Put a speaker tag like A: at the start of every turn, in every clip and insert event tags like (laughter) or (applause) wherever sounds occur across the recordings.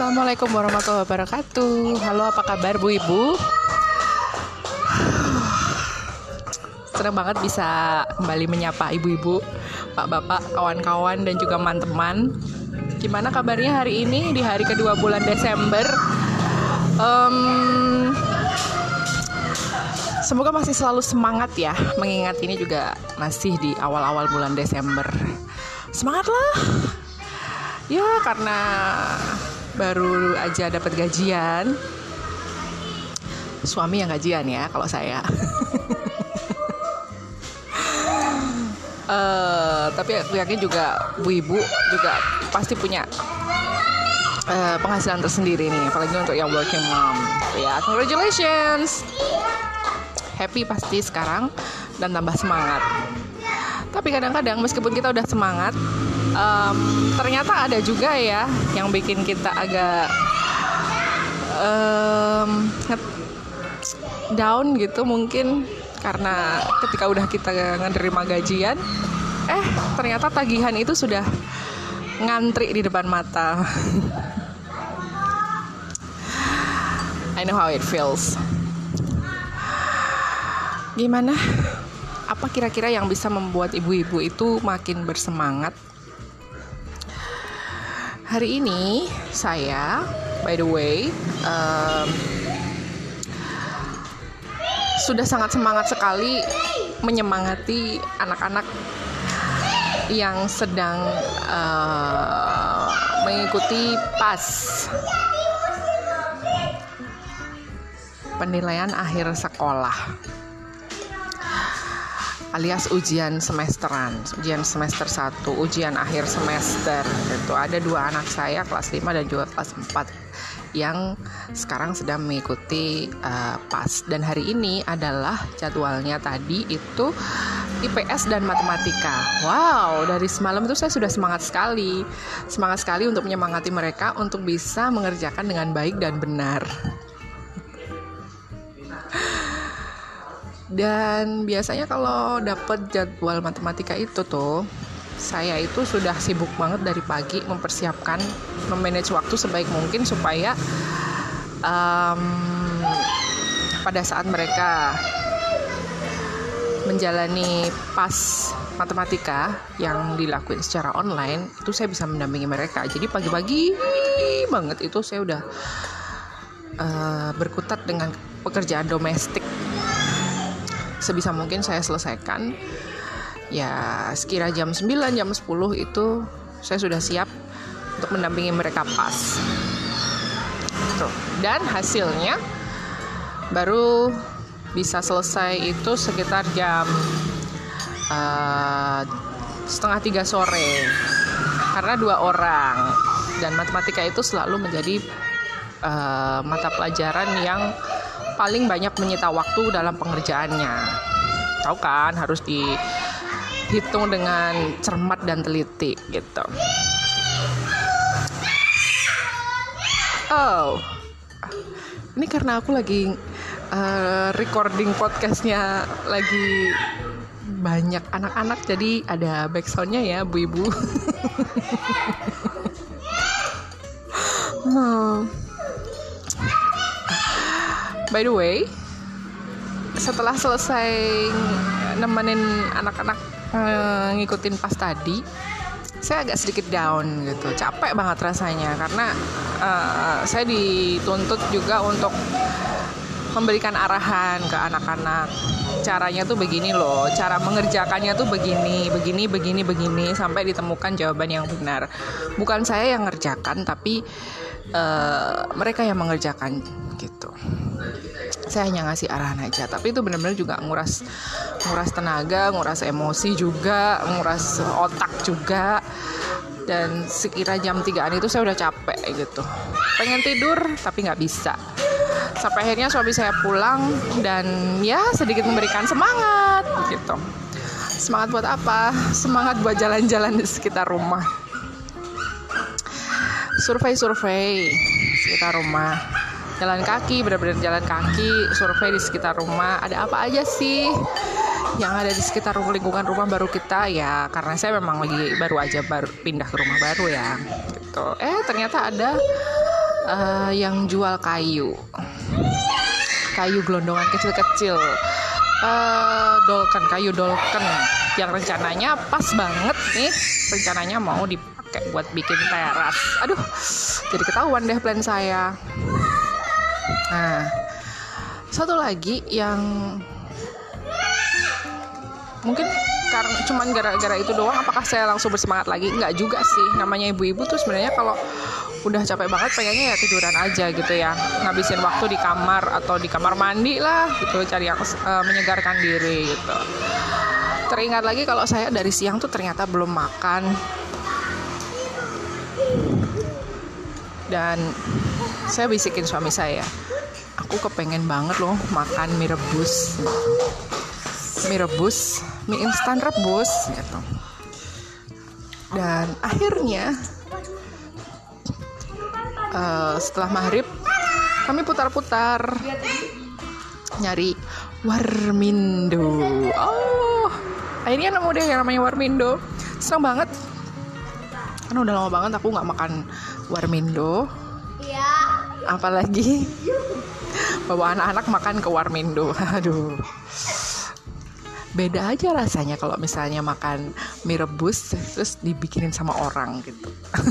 A: Assalamualaikum warahmatullahi wabarakatuh. Halo, apa kabar Bu Ibu? (sighs) Senang banget bisa kembali menyapa ibu-ibu, pak bapak, kawan-kawan dan juga teman-teman. Gimana kabarnya hari ini di hari kedua bulan Desember? Um, semoga masih selalu semangat ya, mengingat ini juga masih di awal-awal bulan Desember. Semangatlah! Ya karena baru aja dapat gajian. Suami yang gajian ya kalau saya. Uh, (laughs) tapi aku yakin juga bu ibu juga pasti punya uh, penghasilan tersendiri nih apalagi untuk yang working mom. Ya congratulations! Happy pasti sekarang dan tambah semangat. Tapi kadang-kadang meskipun kita udah semangat um, ternyata ada juga ya yang bikin kita agak um, down gitu mungkin karena ketika udah kita menerima gajian eh ternyata tagihan itu sudah ngantri di depan mata. I know how it feels. Gimana? Apa kira-kira yang bisa membuat ibu-ibu itu makin bersemangat hari ini saya by the way um, sudah sangat semangat sekali menyemangati anak-anak yang sedang uh, mengikuti PAS penilaian akhir sekolah alias ujian semesteran, ujian semester 1, ujian akhir semester. Itu ada dua anak saya kelas 5 dan juga kelas 4 yang sekarang sedang mengikuti uh, PAS dan hari ini adalah jadwalnya tadi itu IPS dan matematika. Wow, dari semalam itu saya sudah semangat sekali. Semangat sekali untuk menyemangati mereka untuk bisa mengerjakan dengan baik dan benar. Dan biasanya kalau dapet jadwal matematika itu tuh saya itu sudah sibuk banget dari pagi mempersiapkan memanage waktu sebaik mungkin supaya um, pada saat mereka menjalani pas matematika yang dilakuin secara online itu saya bisa mendampingi mereka. Jadi pagi-pagi banget itu saya udah uh, berkutat dengan pekerjaan domestik sebisa mungkin saya selesaikan. Ya sekira jam 9 jam 10 itu saya sudah siap untuk mendampingi mereka pas. Tuh. dan hasilnya baru bisa selesai itu sekitar jam uh, setengah tiga sore. Karena dua orang. Dan matematika itu selalu menjadi uh, mata pelajaran yang paling banyak menyita waktu dalam pengerjaannya. Tahu kan harus dihitung dengan cermat dan teliti gitu. Oh, ini karena aku lagi uh, recording podcastnya lagi banyak anak-anak jadi ada backsoundnya ya bu ibu. hmm. (laughs) By the way, setelah selesai nemenin anak-anak uh, ngikutin pas tadi, saya agak sedikit down gitu, capek banget rasanya karena uh, saya dituntut juga untuk memberikan arahan ke anak-anak. Caranya tuh begini loh cara mengerjakannya tuh begini begini begini begini sampai ditemukan jawaban yang benar. Bukan saya yang ngerjakan tapi uh, mereka yang mengerjakan gitu saya hanya ngasih arahan aja. Tapi itu benar-benar juga nguras nguras tenaga nguras emosi juga nguras otak juga. Dan sekira jam 3an itu saya udah capek gitu. Pengen tidur tapi nggak bisa. Sampai akhirnya suami saya pulang dan ya sedikit memberikan semangat gitu. Semangat buat apa? Semangat buat jalan-jalan di sekitar rumah. Survei-survei sekitar rumah jalan kaki benar-benar jalan kaki survei di sekitar rumah. Ada apa aja sih yang ada di sekitar lingkungan rumah baru kita? Ya karena saya memang lagi baru aja baru pindah ke rumah baru ya gitu. Eh ternyata ada uh, yang jual kayu. Kayu gelondongan kecil-kecil. Uh, dolken kayu dolken. Yang rencananya pas banget nih. Rencananya mau dipakai buat bikin teras. Aduh jadi ketahuan deh plan saya nah satu lagi yang mungkin karena cuman gara-gara itu doang apakah saya langsung bersemangat lagi? Nggak juga sih. Namanya ibu-ibu tuh sebenarnya kalau udah capek banget pengennya ya tiduran aja gitu ya. Ngabisin waktu di kamar atau di kamar mandi lah gitu cari yang uh, menyegarkan diri gitu. Teringat lagi kalau saya dari siang tuh ternyata belum makan. Dan saya bisikin suami saya aku kepengen banget loh makan mie rebus. Mie rebus mie instan rebus gitu. Dan akhirnya uh, setelah maghrib kami putar-putar nyari warmindo. Oh akhirnya nemu deh yang namanya warmindo. Seneng banget. Karena udah lama banget aku nggak makan warmindo. Iya. Apalagi bawa anak-anak makan ke warmindo. (laughs) Aduh. Beda aja rasanya kalau misalnya makan mie rebus terus dibikinin sama orang gitu. (laughs)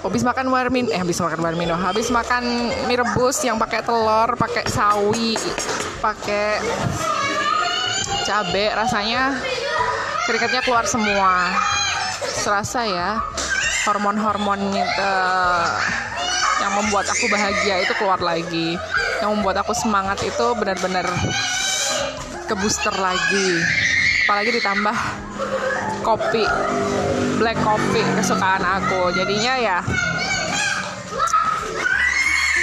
A: Habis makan warmin eh habis makan warmino habis makan mie rebus yang pakai telur pakai sawi pakai cabe rasanya keringatnya keluar semua. Serasa ya hormon-hormon itu yang membuat aku bahagia itu keluar lagi. Yang membuat aku semangat itu benar-benar ke booster lagi. Apalagi ditambah kopi black coffee kesukaan aku. Jadinya ya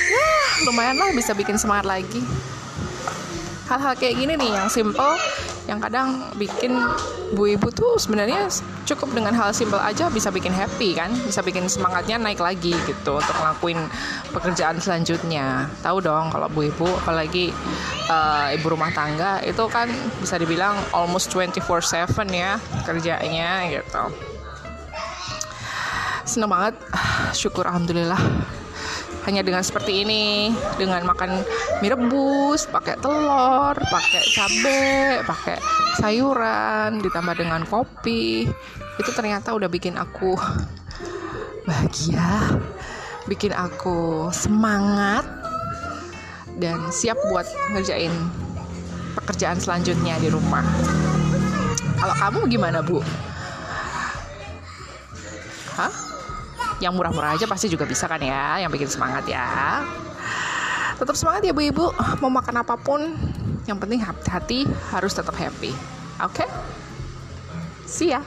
A: ya lumayan lah bisa bikin semangat lagi. Hal-hal kayak gini nih yang simple yang kadang bikin bu ibu tuh sebenarnya cukup dengan hal simple aja bisa bikin happy kan bisa bikin semangatnya naik lagi gitu untuk ngelakuin pekerjaan selanjutnya. Tahu dong kalau bu ibu apalagi uh, ibu rumah tangga itu kan bisa dibilang almost 24/7 ya kerjanya gitu. Seneng banget. (sighs) Syukur alhamdulillah hanya dengan seperti ini dengan makan mie rebus pakai telur pakai cabai pakai sayuran ditambah dengan kopi itu ternyata udah bikin aku (laughs) bahagia bikin aku semangat dan siap buat ngerjain pekerjaan selanjutnya di rumah kalau kamu gimana bu? Yang murah-murah aja pasti juga bisa kan ya yang bikin semangat ya. Tetap semangat ya bu ibu. Mau makan apa pun yang penting hati-hati harus tetap happy. Oke? Okay? see ya